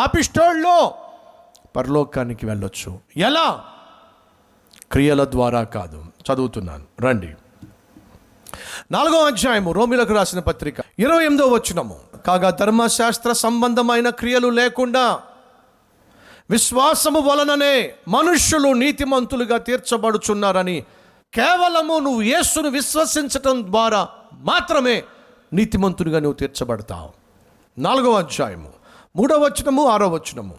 పాపిష్టోళ్ళు. పరలోకానికి వెళ్ళొచ్చు. ఎలా? క్రియల ద్వారా కాదు. చదువుతున్నాను. రండి. నాలుగో అధ్యాయము రోమిలకు రాసిన పత్రిక. ఇరవై ఎనిమిదో వచ్చినము కాగా ధర్మశాస్త్ర సంబంధమైన క్రియలు లేకుండా విశ్వాసము వలననే మనుష్యులు నీతిమంతులుగా తీర్చబడుచున్నారని కేవలము నువ్వు యేసును విశ్వసించటం ద్వారా మాత్రమే నీతిమంతునిగా నువ్వు తీర్చబడతావు. నాలుగవ అధ్యాయము. మూడవ వచనము ఆరో వచనము.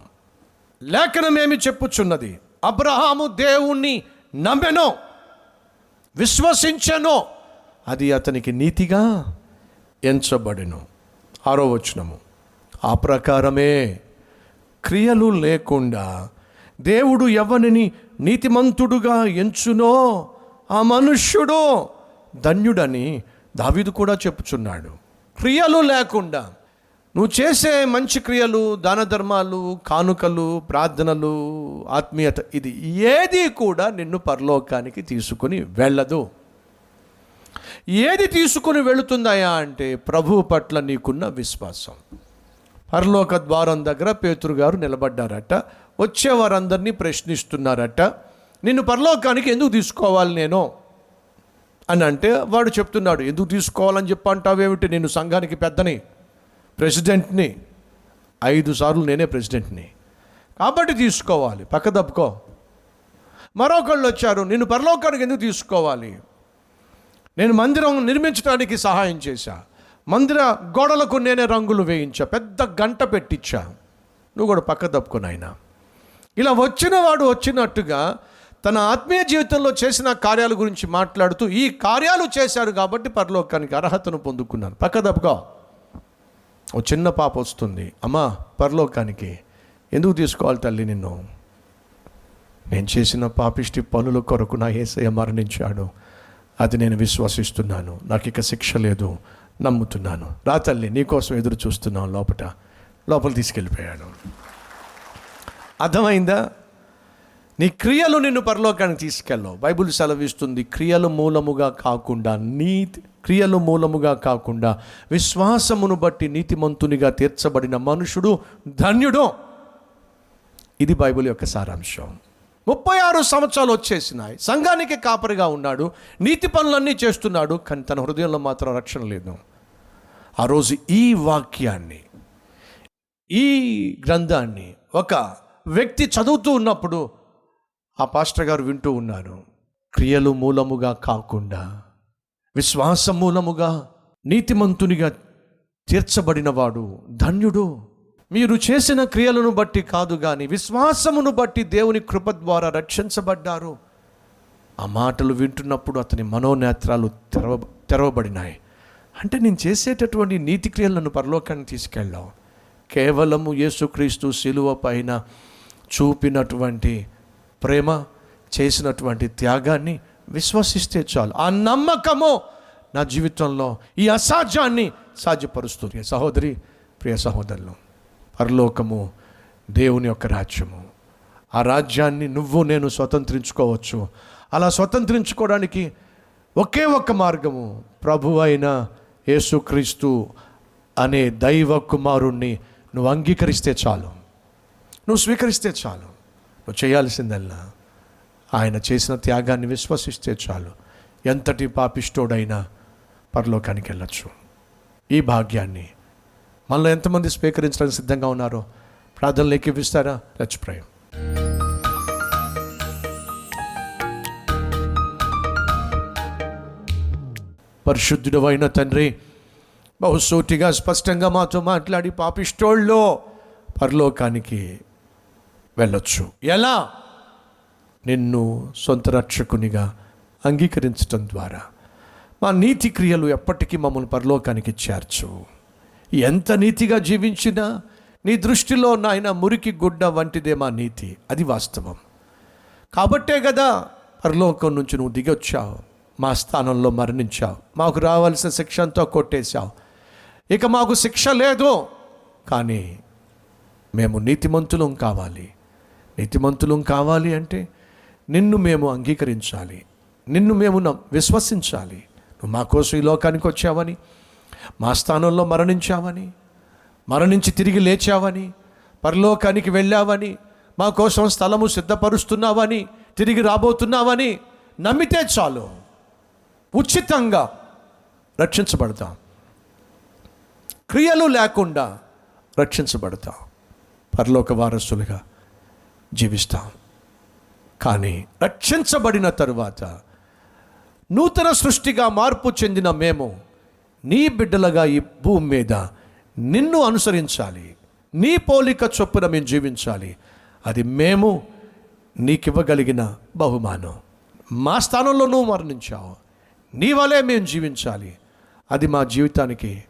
లేఖనమేమి చెప్పుచున్నది? అబ్రహాము దేవుణ్ణి నమ్మెనో? విశ్వసించెనో? అది అతనికి నీతిగా ఎంచబడెను. ఆరో వచనము. ఆ ప్రకారమే క్రియలు లేకుండా దేవుడు ఎవరిని నీతిమంతుడుగా ఎంచునో? ఆ మనుష్యుడు? ధన్యుడని దావీదు కూడా చెప్పుచున్నాడు. క్రియలు లేకుండా. నువ్వు చేసే మంచి క్రియలు దాన ధర్మాలు కానుకలు ప్రార్థనలు ఆత్మీయత ఇది ఏది కూడా నిన్ను పరలోకానికి తీసుకుని వెళ్ళదు. ఏది తీసుకుని వెళుతుందయా అంటే ప్రభు పట్ల నీకున్న విశ్వాసం. పరలోక ద్వారం దగ్గర పేతురు గారు నిలబడ్డారట. వచ్చే వారందరినీ ప్రశ్నిస్తున్నారట నిన్ను పరలోకానికి ఎందుకు తీసుకోవాలి నేను? అని అంటే వాడు చెప్తున్నాడు ఎందుకు తీసుకోవాలని చెప్పంటావేమిటి? నేను సంఘానికి పెద్దని. ప్రెసిడెంట్ని. ఐదు సార్లు నేనే ప్రెసిడెంట్ని. కాబట్టి తీసుకోవాలి. పక్క తప్పుకో. మరొకళ్ళు వచ్చారు. నిన్ను పరలోకానికి ఎందుకు తీసుకోవాలి? నేను మందిరం నిర్మించడానికి సహాయం చేశా. మందిర గోడలకు నేనే రంగులు వేయించా. పెద్ద గంట పెట్టించా నువ్వు కూడా పక్క తప్పుకొని ఇలా వచ్చిన వాడు వచ్చినట్టుగా తన ఆత్మీయ జీవితంలో చేసిన కార్యాల గురించి మాట్లాడుతూ ఈ కార్యాలు చేశారు కాబట్టి పరలోకానికి అర్హతను పొందుకున్నాను. పక్క తప్పుకో. ఓ చిన్న పాప వస్తుంది. అమ్మా పరలోకానికి ఎందుకు తీసుకోవాలి తల్లి నిన్ను? నేను చేసిన పాపిష్టి పనుల కొరకు నా ఏసయ్య మరణించాడు. అది నేను విశ్వసిస్తున్నాను. నాకు ఇక శిక్ష లేదు. నమ్ముతున్నాను. రా తల్లి నీకోసం ఎదురు చూస్తున్నాను లోపట. లోపల తీసుకెళ్ళిపోయాడు. అర్థమైందా? నీ క్రియలు నిన్ను పరలోకానికి తీసుకెళ్ళవు. బైబిల్ సెలవిస్తుంది క్రియలు మూలముగా కాకుండా నీతి క్రియలు మూలముగా కాకుండా విశ్వాసమును బట్టి నీతిమంతునిగా తీర్చబడిన మనుషుడు ధన్యుడు. ఇది బైబిల్ యొక్క సారాంశం. ముప్పై ఆరు సంవత్సరాలు వచ్చేసినాయి. సంఘానికి కాపరిగా ఉన్నాడు. నీతి పనులన్నీ చేస్తున్నాడు కానీ తన హృదయంలో మాత్రం రక్షణ లేదు. ఆ రోజు ఈ వాక్యాన్ని ఈ గ్రంథాన్ని ఒక వ్యక్తి చదువుతూ ఉన్నప్పుడు ఆ పాస్టర్ గారు వింటూ ఉన్నారు. క్రియలు మూలముగా కాకుండా విశ్వాస మూలముగా నీతిమంతునిగా తీర్చబడినవాడు ధన్యుడు. మీరు చేసిన క్రియలను బట్టి కాదు కానీ విశ్వాసమును బట్టి దేవుని కృప ద్వారా రక్షించబడ్డారు. ఆ మాటలు వింటున్నప్పుడు అతని మనోనేత్రాలు తెరవ తెరవబడినాయి. అంటే నేను చేసేటటువంటి నీతి క్రియలను పరలోకానికి తీసుకెళ్ళాం కేవలము యేసుక్రీస్తు శిలువ పైన చూపినటువంటి ప్రేమ చేసినటువంటి త్యాగాన్ని విశ్వసిస్తే చాలు. ఆ నమ్మకము నా జీవితంలో ఈ అసాధ్యాన్ని సాధ్యపరుస్తుంది. సహోదరి ప్రియ సహోదరులు పరలోకము దేవుని యొక్క రాజ్యము. ఆ రాజ్యాన్ని నువ్వు నేను స్వతంత్రించుకోవచ్చు. అలా స్వతంత్రించుకోవడానికి ఒకే ఒక్క మార్గము ప్రభు అయిన యేసుక్రీస్తు అనే దైవ కుమారుణ్ణి నువ్వు అంగీకరిస్తే చాలు. నువ్వు స్వీకరిస్తే చాలు. నువ్వు చేయాల్సిందల్లా. ఆయన చేసిన త్యాగాన్ని విశ్వసిస్తే చాలు. ఎంతటి పాపిష్టోడైనా పరలోకానికి వెళ్ళచ్చు. ఈ భాగ్యాన్ని మనలో ఎంతమంది స్వీకరించడానికి సిద్ధంగా ఉన్నారో ప్రార్థనలు ఎక్కిపిస్తారా లెట్స్ పరిశుద్ధుడు అయిన తండ్రి బహుసూటిగా స్పష్టంగా మాతో మాట్లాడి పాపిష్టోళ్ళలో పరలోకానికి వెళ్ళొచ్చు. ఎలా? నిన్ను సొంత రక్షకునిగా అంగీకరించటం ద్వారా. మా నీతి క్రియలు ఎప్పటికీ మమ్మల్ని పరలోకానికి చేర్చు. ఎంత నీతిగా జీవించినా నీ దృష్టిలో నాయన మురికి గుడ్డ వంటిదే మా నీతి. అది వాస్తవం. కాబట్టే కదా పరలోకం నుంచి నువ్వు దిగొచ్చావు. మా స్థానంలో మరణించావు. మాకు రావాల్సిన శిక్ష అంతా కొట్టేశావు. ఇక మాకు శిక్ష లేదు. కానీ మేము నీతిమంతులం కావాలి. నీతిమంతులం కావాలి అంటే నిన్ను మేము అంగీకరించాలి. నిన్ను మేము విశ్వసించాలి. నువ్వు మా కోసం ఈ లోకానికి వచ్చావని మా స్థానంలో మరణించావని మరణించి తిరిగి లేచావని పరలోకానికి వెళ్ళావని మా కోసం స్థలము సిద్ధపరుస్తున్నావని తిరిగి రాబోతున్నావని నమ్మితే చాలు. ఉచితంగా రక్షించబడతాం. క్రియలు లేకుండా రక్షించబడతాం. పరలోక వారసులుగా జీవిస్తాం. కానీ రక్షించబడిన తరువాత నూతన సృష్టిగా మార్పు చెందిన మేము నీ బిడ్డలుగా ఈ భూమి మీద నిన్ను అనుసరించాలి. నీ పోలిక చొప్పున మేము జీవించాలి. అది మేము నీకివ్వగలిగిన బహుమానం. మా స్థానంలో నువ్వు మరణించావు. నీ వలే మేము జీవించాలి. అది మా జీవితానికి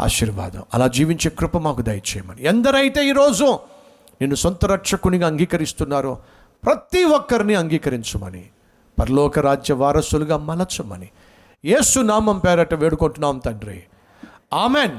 ఆశీర్వాదం. అలా జీవించే కృప మాకు దయచేయమని. ఎందరైతే ఈరోజు నిన్ను సొంత రక్షకునిగా అంగీకరిస్తున్నారో ప్రతి ఒక్కరిని అంగీకరించమని. పరలోక రాజ్య వారసులుగా మలచమని. ఏసు నామం పేరట వేడుకుంటున్నాం తండ్రి. ఆమెన్.